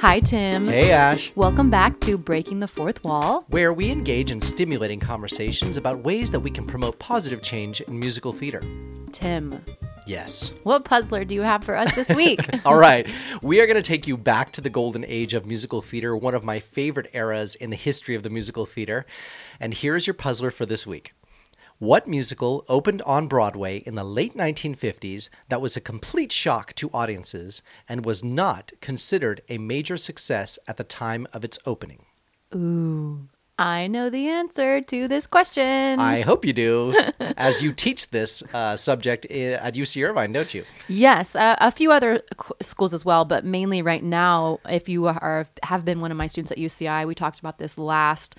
Hi, Tim. Hey, Ash. Welcome back to Breaking the Fourth Wall. Where we engage in stimulating conversations about ways that we can promote positive change in musical theater. Tim, Yes. what puzzler do you have for us this week? All right. We are going to take you back to the golden age of musical theater, one of my favorite eras in the history of the musical theater. And here's your puzzler for this week. What musical opened on Broadway in the late 1950s that was a complete shock to audiences and was not considered a major success at the time of its opening? Ooh, I know the answer to this question. I hope you do, as you teach this uh, subject at UC Irvine, don't you? Yes, uh, a few other qu- schools as well, but mainly right now, if you are have been one of my students at UCI, we talked about this last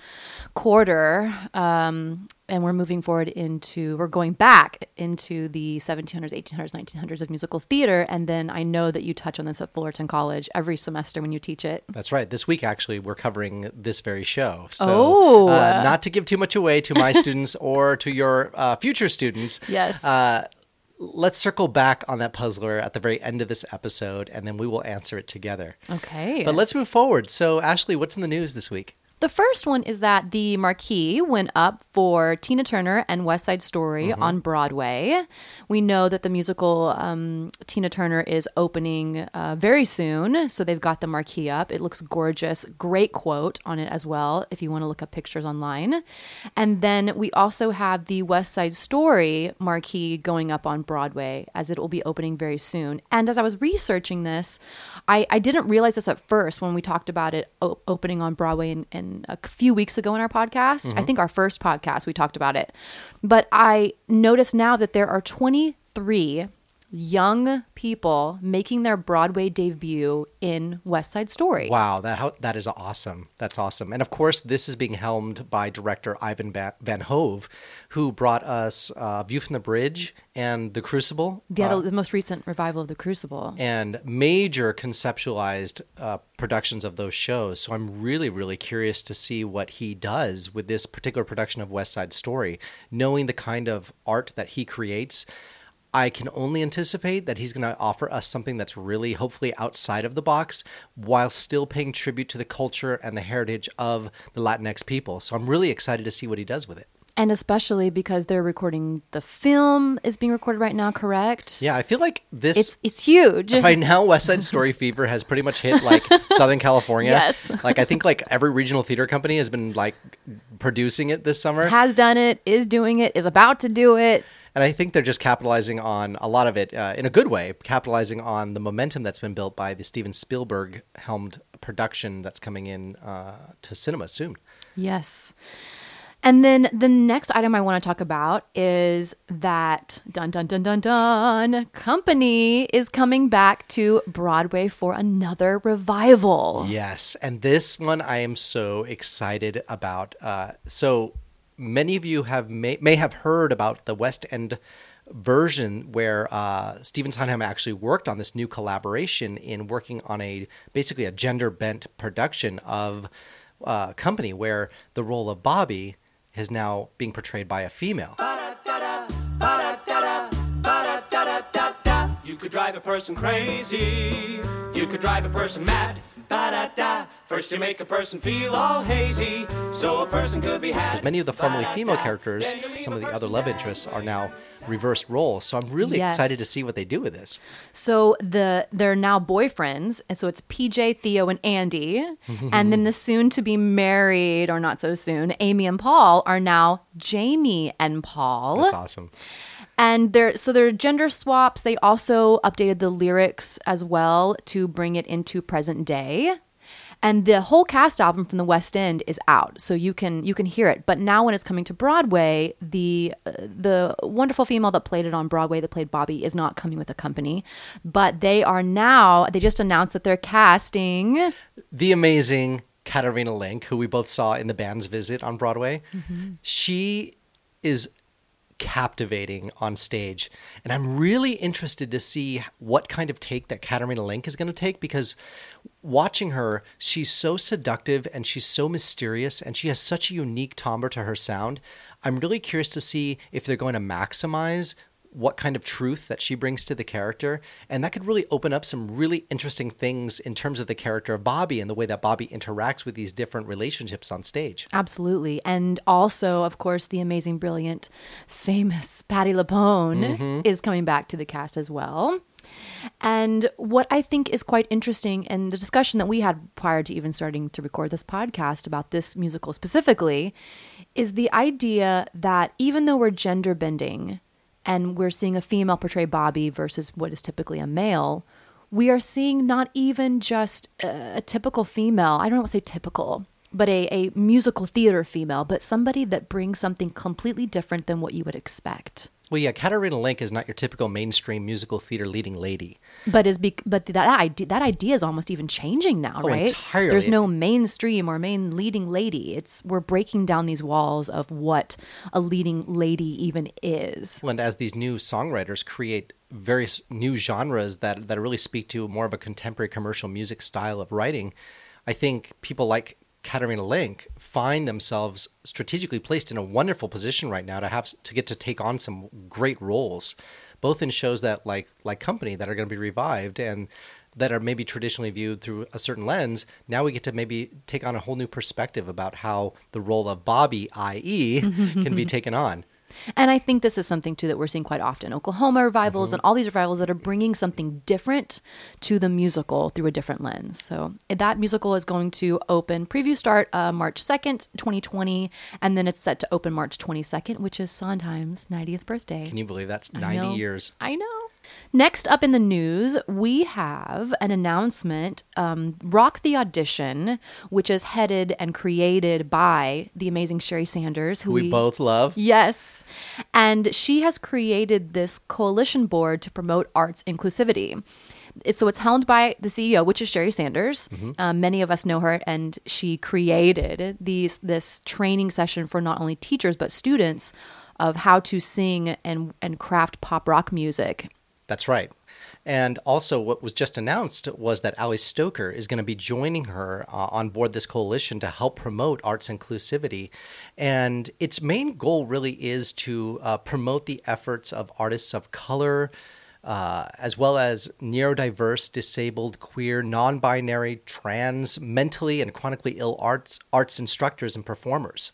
quarter, um, and we're moving forward into we're going back into the 1700s, 1800s, 1900s of musical theater, and then I know that you touch on this at Fullerton College every semester when you teach it. That's right. This week, actually, we're covering this very show. So, Oh. uh, not to give too much away to my students or to your uh, future students. Yes. Uh, let's circle back on that puzzler at the very end of this episode, and then we will answer it together. Okay, But let's move forward. So, Ashley, what's in the news this week? The first one is that the marquee went up for Tina Turner and West Side Story on Broadway. We know that the musical um, Tina Turner is opening uh, very soon, so they've got the marquee up. It looks gorgeous. Great quote on it as well, if you want to look up pictures online. And then we also have the West Side Story marquee going up on Broadway, as it will be opening very soon. And as I was researching this, I, I didn't realize this at first when we talked about it o- opening on Broadway in, a few weeks ago in our podcast. I mm-hmm. think our first podcast we talked about it. But I notice now that there are 23 young people making their Broadway debut in West Side Story. Wow, that that is awesome. That's awesome. And of course, this is being helmed by director Ivo Van Hove, who brought us uh, View from the Bridge and The Crucible. The, uh, other, the most recent revival of The Crucible. and major conceptualized uh, productions of those shows. So I'm really, really curious to see what he does with this particular production of West Side Story. Knowing the kind of art that he creates, I can only anticipate that he's going to offer us something that's really, hopefully, outside of the box while still paying tribute to the culture and the heritage of the Latinx people. So I'm really excited to see what he does with it. And especially because they're recording the film is being recorded right now, correct? Yeah, I feel like this. It's it's huge. Right now, West Side Story fever has pretty much hit like Southern California. Yes. Like I think like every regional theater company has been like producing it this summer, Has done it, is doing it, is about to do it. And I think they're just capitalizing on a lot of it uh, in a good way, capitalizing on the momentum that's been built by the Steven Spielberg helmed production that's coming in uh, to cinema soon. Yes. And then the next item I want to talk about is that dun dun dun dun dun company is coming back to Broadway for another revival. Yes, and this one I am so excited about. Uh, so many of you have may, may have heard about the West End version where uh, Stephen Sondheim actually worked on this new collaboration in working on a basically a gender bent production of uh, Company, where the role of Bobby is now being portrayed by a female. You could drive a person crazy. You could drive a person mad. Ba-da-da. First you make a person feel all hazy, so a person could be had. Many of the formerly female characters, Then you leave some of the other love interests, are now reversed roles. So I'm really Yes. excited to see what they do with this. So the they're now boyfriends, and so it's PJ, Theo, and Andy, mm-hmm. and then the soon to be married or not so soon, Amy and Paul are now Jamie and Paul. That's awesome. And they're so they're gender swaps. They also updated the lyrics as well to bring it into present day. And the whole cast album from the West End is out, so you can you can hear it. But now when it's coming to Broadway, the uh, the wonderful female that played it on Broadway, that played Bobby, is not coming with a company. But they are now. They just announced that they're casting. the amazing Katrina Lenk, who we both saw in the band's visit on Broadway. She is captivating on stage. And I'm really interested to see what kind of take that Katrina Lenk is going to take because watching her, she's so seductive and she's so mysterious and she has such a unique timbre to her sound. I'm really curious to see if they're going to maximize what kind of truth that she brings to the character. And that could really open up some really interesting things in terms of the character of Bobby and the way that Bobby interacts with these different relationships on stage. Absolutely. And also, of course, the amazing, brilliant, famous Patti LuPone mm-hmm. is coming back to the cast as well. And what I think is quite interesting, and the discussion that we had prior to even starting to record this podcast about this musical specifically, is the idea that even though we're gender bending and we're seeing a female portray Bobby versus what is typically a male, we are seeing not even just a, a typical female, I don't want to say typical, but a, a musical theater female, but somebody that brings something completely different than what you would expect. Well, yeah, Katrina Lenk is not your typical mainstream musical theater leading lady. But is be- but that idea that idea is almost even changing now, Oh, right? entirely. There's no mainstream or main leading lady. It's we're breaking down these walls of what a leading lady even is. And as these new songwriters create various new genres that, that really speak to more of a contemporary commercial music style of writing, I think people like Katrina Lenk find themselves strategically placed in a wonderful position right now to have to get to take on some great roles, both in shows that like like Company that are going to be revived and that are maybe traditionally viewed through a certain lens. Now we get to maybe take on a whole new perspective about how the role of Bobby, i.e., can be taken on. And I think this is something too that we're seeing quite often. Oklahoma revivals and all these revivals that are bringing something different to the musical through a different lens. So that musical is going to open preview start uh, March 2nd, 2020, and then it's set to open March 22nd, which is Sondheim's 90th birthday. Can you believe that's 90 know. years? I know. Next up in the news, we have an announcement um, Rock the Audition, which is headed and created by the amazing Sheri Sanders, who we both love. Yes. And she has created this coalition board to promote arts inclusivity. So it's held by the CEO, which is Sheri Sanders. Um, many of us know her, and she created these this training session for not only teachers but students of how to sing and and craft pop rock music. That's right. And also, what was just announced was that Ali Stroker is going to be joining her uh, on board this coalition to help promote arts inclusivity. And its main goal really is to uh, promote the efforts of artists of color, uh, as well as neurodiverse, disabled, queer, non binary, trans, mentally and chronically ill arts, arts instructors and performers.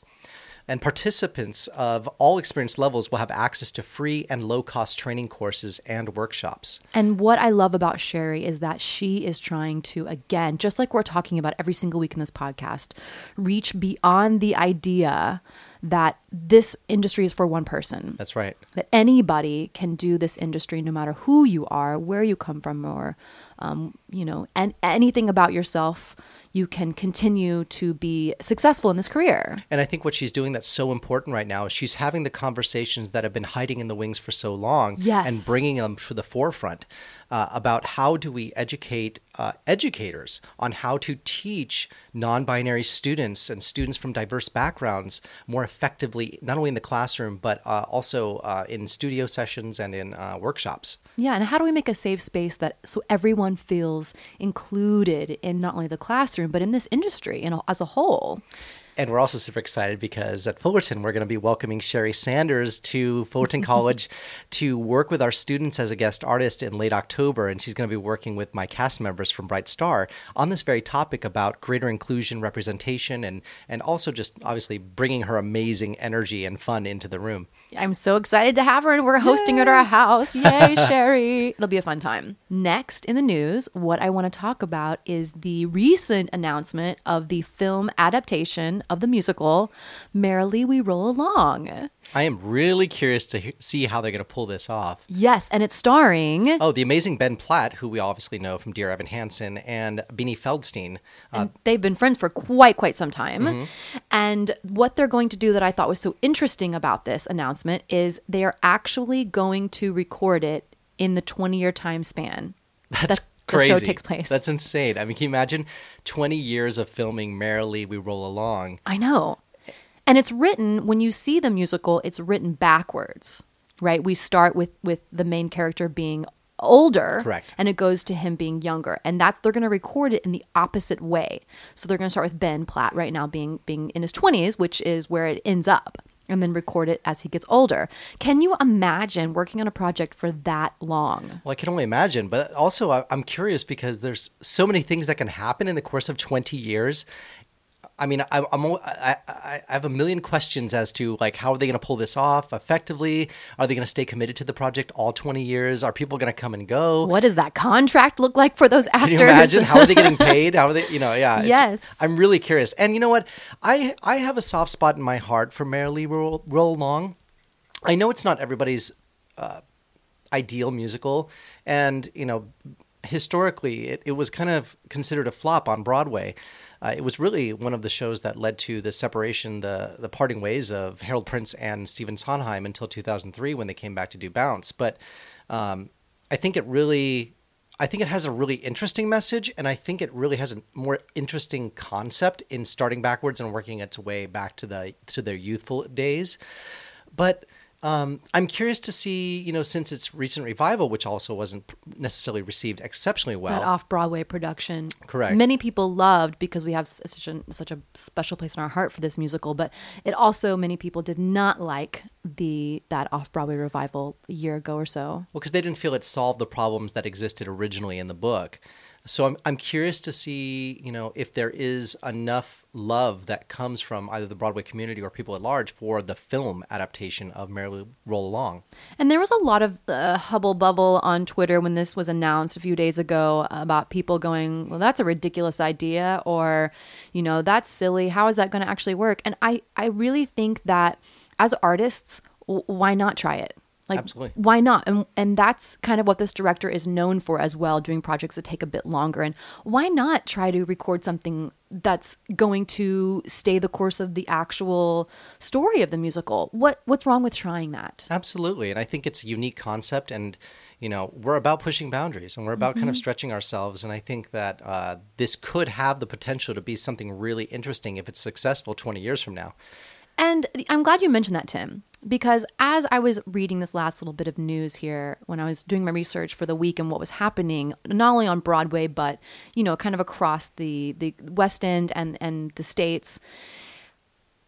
And participants of all experience levels will have access to free and low cost training courses and workshops. And what I love about Sheri is that she is trying to, again, just like we're talking about every single week in this podcast, reach beyond the idea that this industry is for one person. That's right. That anybody can do this industry no matter who you are, where you come from, or, um, you know, and anything about yourself, you can continue to be successful in this career. And I think what she's doing that's so important right now is she's having the conversations that have been hiding in the wings for so long Yes. and bringing them to the forefront uh, about how do we educate uh, educators on how to teach non-binary students and students from diverse backgrounds more effectively, not only in the classroom, but uh, also uh, in studio sessions and in uh, workshops. Yeah, and how do we make a safe space that so everyone feels included in not only the classroom but in this industry and as a whole? And we're also super excited because at Fullerton, we're going to be welcoming Sheri Sanders to Fullerton College to work with our students as a guest artist in late October. And she's going to be working with my cast members from Bright Star on this very topic about greater inclusion, representation, and, and also just obviously bringing her amazing energy and fun into the room. I'm so excited to have her, and we're hosting her at our house. Yay, Sheri! It'll be a fun time. Next in the news, what I want to talk about is the recent announcement of the film adaptation of the musical Merrily We Roll Along. I am really curious to he- see how they're going to pull this off. Yes, and it's starring. Oh, the amazing Ben Platt, who we obviously know from Dear Evan Hansen, and Beanie Feldstein. Uh, and they've been friends for quite quite some time and what they're going to do that i thought was so interesting about this announcement is they are actually going to record it in the 20 year time span That's that crazy. the show takes place That's insane. I mean, can you imagine 20 years of filming Merrily We Roll Along? i know and it's written when you see the musical it's written backwards right we start with with the main character being older Correct. and it goes to him being younger and that's they're going to record it in the opposite way so they're going to start with ben platt right now being being in his 20s which is where it ends up and then record it as he gets older. Can you imagine working on a project for that long? Well, I can only imagine, but also I'm curious because there's so many things that can happen in the course of 20 years. I mean, I, I'm I, I have a million questions as to like how are they going to pull this off effectively? Are they going to stay committed to the project all 20 years? Are people going to come and go? What does that contract look like for those actors? Can you imagine how are they getting paid? How are they? You know, yeah. Yes. I'm really curious. And you know what? I I have a soft spot in my heart for Merrily Roll, Roll Along. I know it's not everybody's uh, ideal musical, and you know, historically, it, it was kind of considered a flop on Broadway. Uh, it was really one of the shows that led to the separation, the the parting ways of Harold Prince and Stephen Sondheim until 2003 when they came back to do Bounce. But um, I think it really, I think it has a really interesting message, and I think it really has a more interesting concept in starting backwards and working its way back to the to their youthful days. But um, I'm curious to see, you know, since its recent revival, which also wasn't necessarily received exceptionally well. that off Broadway production. Correct. Many people loved because we have such a such a special place in our heart for this musical, but it also many people did not like the that off Broadway revival a year ago or so. Well, because they didn't feel it solved the problems that existed originally in the book. So I'm I'm curious to see, you know, if there is enough love that comes from either the Broadway community or people at large for the film adaptation of Merrily Roll Along. And there was a lot of uh, hubble bubble on Twitter when this was announced a few days ago about people going, "Well, that's a ridiculous idea," or, you know, "That's silly. How is that going to actually work?" And I, I really think that as artists, w- why not try it? Like, Absolutely. why not? And and that's kind of what this director is known for as well, doing projects that take a bit longer. And why not try to record something that's going to stay the course of the actual story of the musical? What what's wrong with trying that? Absolutely. And I think it's a unique concept. And, you know, we're about pushing boundaries and we're about Mm-hmm. kind of stretching ourselves. And I think that uh, this could have the potential to be something really interesting if it's successful 20 years from now. And I'm glad you mentioned that, Tim, because as I was reading this last little bit of news here, when I was doing my research for the week and what was happening, not only on Broadway, but, you know, kind of across the, the West End and, and the States,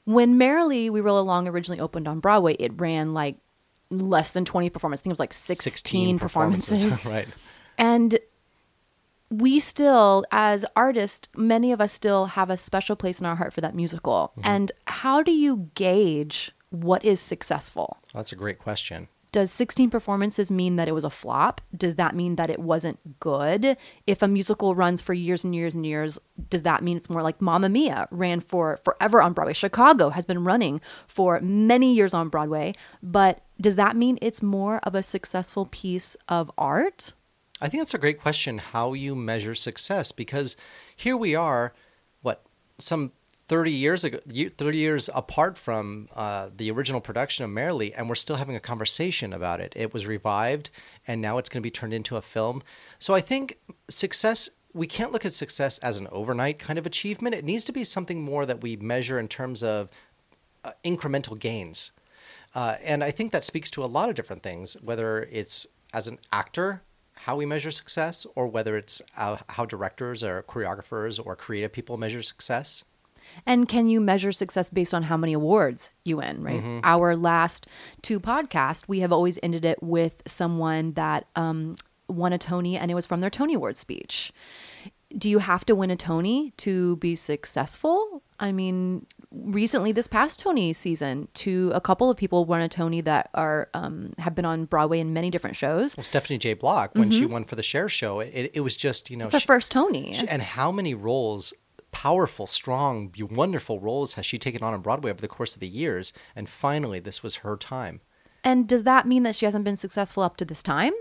when Merrily We Roll Along originally opened on Broadway, it ran like less than 20 performances. I think it was like 16, 16 performances. performances, right. And we still, as artists, many of us still have a special place in our heart for that musical. Mm-hmm. And how do you gauge what is successful? That's a great question. Does 16 performances mean that it was a flop? Does that mean that it wasn't good? If a musical runs for years and years and years, does that mean it's more like Mamma Mia ran for forever on Broadway? Chicago has been running for many years on Broadway, but does that mean it's more of a successful piece of art? I think that's a great question how you measure success because here we are, what, some 30 years ago, 30 years apart from uh, the original production of Merrily, and we're still having a conversation about it. It was revived, and now it's going to be turned into a film. So I think success, we can't look at success as an overnight kind of achievement. It needs to be something more that we measure in terms of uh, incremental gains. Uh, and I think that speaks to a lot of different things, whether it's as an actor, how we measure success, or whether it's uh, how directors or choreographers or creative people measure success. And can you measure success based on how many awards you win, right? Our last two podcasts, we have always ended it with someone that um, won a Tony and it was from their Tony Award speech. Do you have to win a Tony to be successful? I mean, recently this past Tony season, to a couple of people won a Tony that are um, have been on Broadway in many different shows. Well, Stephanie J. Block, when she won for the Cher show, it, it was just, you know, It's her she- first Tony. she- and how many roles, powerful, strong, wonderful roles has she taken on on Broadway over the course of the years? And finally, this was her time. And does that mean that she hasn't been successful up to this time?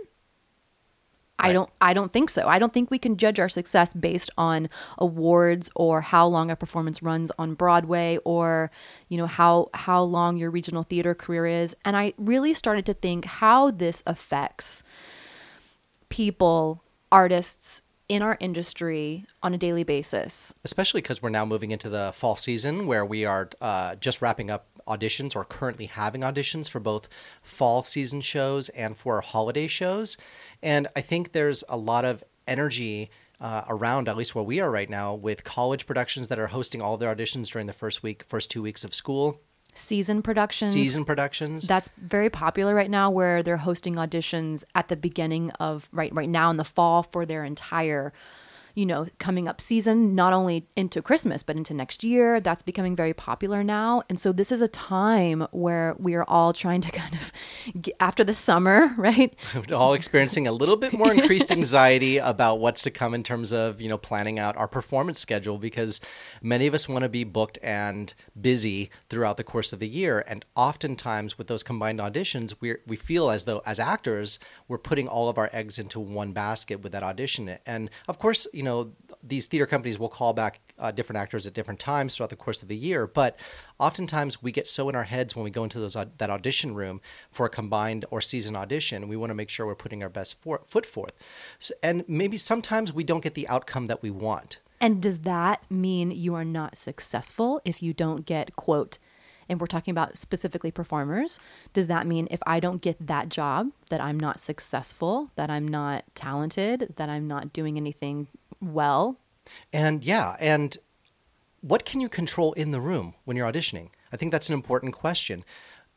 I don't I don't think so. I don't think we can judge our success based on awards or how long a performance runs on Broadway or you know how how long your regional theater career is. And I really started to think how this affects people, artists in our industry on a daily basis. especially because we're now moving into the fall season where we are uh, just wrapping up auditions or currently having auditions for both fall season shows and for holiday shows. And I think there's a lot of energy uh, around, at least where we are right now, with college productions that are hosting all their auditions during the first week, first two weeks of school. Season productions. season productions. That's very popular right now where they're hosting auditions at the beginning of right right now in the fall for their entire you know, coming up season, not only into Christmas, but into next year. That's becoming very popular now. And so this is a time where we are all trying to kind of, get, after the summer, right? all experiencing a little bit more increased anxiety about what's to come in terms of, you know, planning out our performance schedule because many of us want to be booked and busy throughout the course of the year. And oftentimes with those combined auditions, we we feel as though as actors, we're putting all of our eggs into one basket with that audition. And of course, you know, know, these theater companies will call back uh, different actors at different times throughout the course of the year. But oftentimes we get so in our heads when we go into those that audition room for a combined or season audition, we want to make sure we're putting our best for, foot forth. So, and maybe sometimes we don't get the outcome that we want. And does that mean you are not successful if you don't get quote? And we're talking about specifically performers. Does that mean if I don't get that job, that I'm not successful, that I'm not talented, that I'm not doing anything well. And yeah, and what can you control in the room when you're auditioning? I think that's an important question.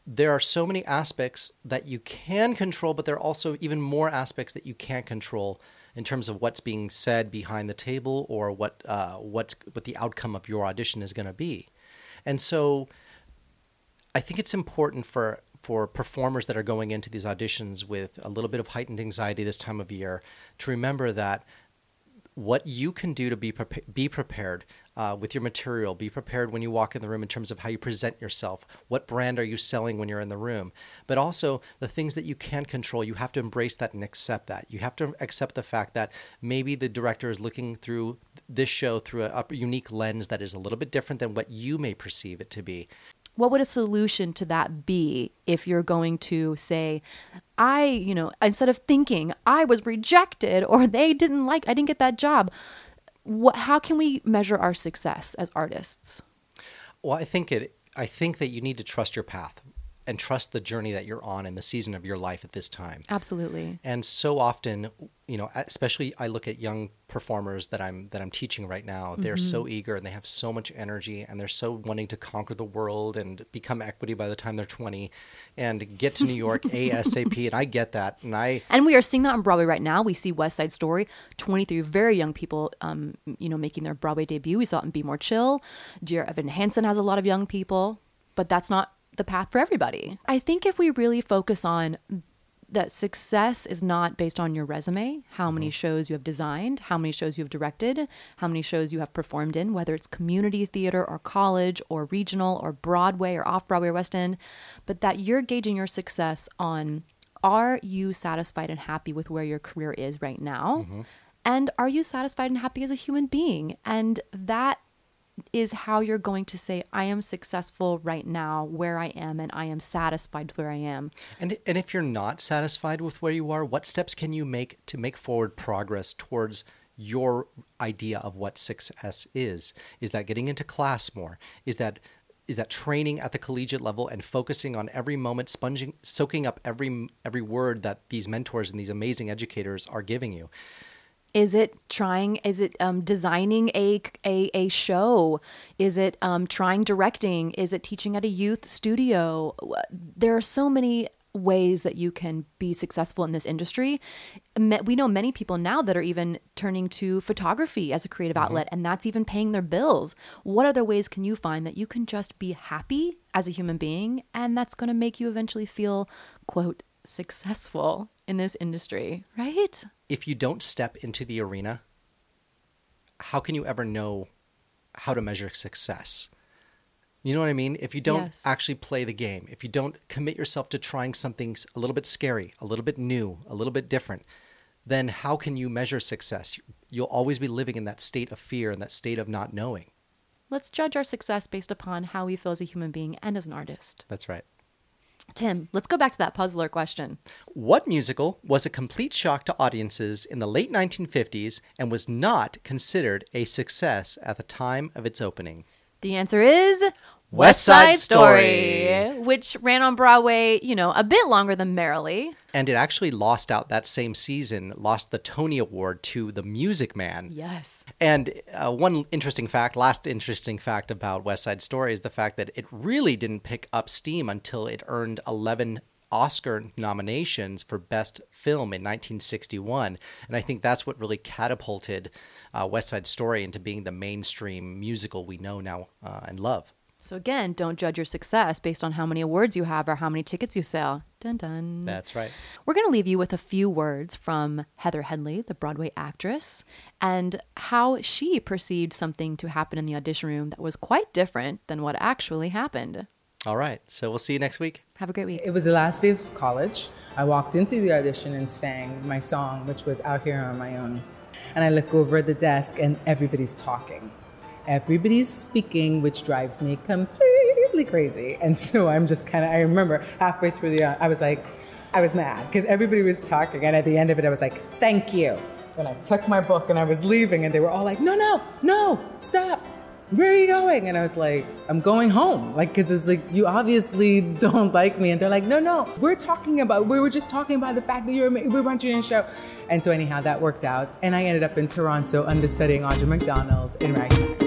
There are so many aspects that you can control, but there are also even more aspects that you can't control in terms of what's being said behind the table or what uh, what what the outcome of your audition is going to be. And so, I think it's important for for performers that are going into these auditions with a little bit of heightened anxiety this time of year to remember that what you can do to be pre- be prepared uh, with your material. Be prepared when you walk in the room in terms of how you present yourself. What brand are you selling when you're in the room? But also the things that you can control. You have to embrace that and accept that. You have to accept the fact that maybe the director is looking through this show through a, a unique lens that is a little bit different than what you may perceive it to be what would a solution to that be if you're going to say i you know instead of thinking i was rejected or they didn't like i didn't get that job what how can we measure our success as artists? Well i think it i think that you need to trust your path and trust the journey that you're on in the season of your life at this time. Absolutely. And so often, you know, especially I look at young performers that I'm that I'm teaching right now. They're mm-hmm. so eager and they have so much energy and they're so wanting to conquer the world and become equity by the time they're 20 and get to New York ASAP and I get that and I And we are seeing that on Broadway right now. We see West Side Story, 23 very young people um, you know making their Broadway debut. We saw it in Be More Chill. Dear Evan Hansen has a lot of young people, but that's not the path for everybody. I think if we really focus on that success is not based on your resume, how many mm-hmm. shows you have designed, how many shows you have directed, how many shows you have performed in, whether it's community theater or college or regional or Broadway or off Broadway or West End, but that you're gauging your success on are you satisfied and happy with where your career is right now? Mm-hmm. And are you satisfied and happy as a human being? And that is how you're going to say, I am successful right now where I am and I am satisfied where I am. And, and if you're not satisfied with where you are, what steps can you make to make forward progress towards your idea of what success is? Is that getting into class more? Is that is that training at the collegiate level and focusing on every moment, sponging, soaking up every every word that these mentors and these amazing educators are giving you? Is it trying? Is it um, designing a, a a show? Is it um, trying directing? Is it teaching at a youth studio? There are so many ways that you can be successful in this industry. We know many people now that are even turning to photography as a creative mm-hmm. outlet, and that's even paying their bills. What other ways can you find that you can just be happy as a human being, and that's going to make you eventually feel, quote, successful in this industry, right? If you don't step into the arena, how can you ever know how to measure success? You know what I mean? If you don't yes. actually play the game, if you don't commit yourself to trying something a little bit scary, a little bit new, a little bit different, then how can you measure success? You'll always be living in that state of fear and that state of not knowing. Let's judge our success based upon how we feel as a human being and as an artist. That's right. Tim, let's go back to that puzzler question. What musical was a complete shock to audiences in the late 1950s and was not considered a success at the time of its opening? The answer is West Side Story. which ran on Broadway, you know, a bit longer than Merrily. And it actually lost out that same season, lost the Tony Award to The Music Man. Yes. And uh, one interesting fact, last interesting fact about West Side Story is the fact that it really didn't pick up steam until it earned 11 Oscar nominations for Best Film in 1961. And I think that's what really catapulted uh, West Side Story into being the mainstream musical we know now uh, and love. So again, don't judge your success based on how many awards you have or how many tickets you sell. Dun dun. That's right. We're going to leave you with a few words from Heather Headley, the Broadway actress, and how she perceived something to happen in the audition room that was quite different than what actually happened. All right. So we'll see you next week. Have a great week. It was the last day of college. I walked into the audition and sang my song, which was Out Here on My Own. And I look over at the desk and everybody's talking. Everybody's speaking, which drives me completely crazy. And so I'm just kind of, I remember halfway through the, uh, I was like, I was mad because everybody was talking. And at the end of it, I was like, thank you. And I took my book and I was leaving, and they were all like, no, no, no, stop. Where are you going? And I was like, I'm going home. Like, because it's like, you obviously don't like me. And they're like, no, no, we're talking about, we were just talking about the fact that you're, we want you in a show. And so, anyhow, that worked out. And I ended up in Toronto understudying Audra McDonald in Ragtime.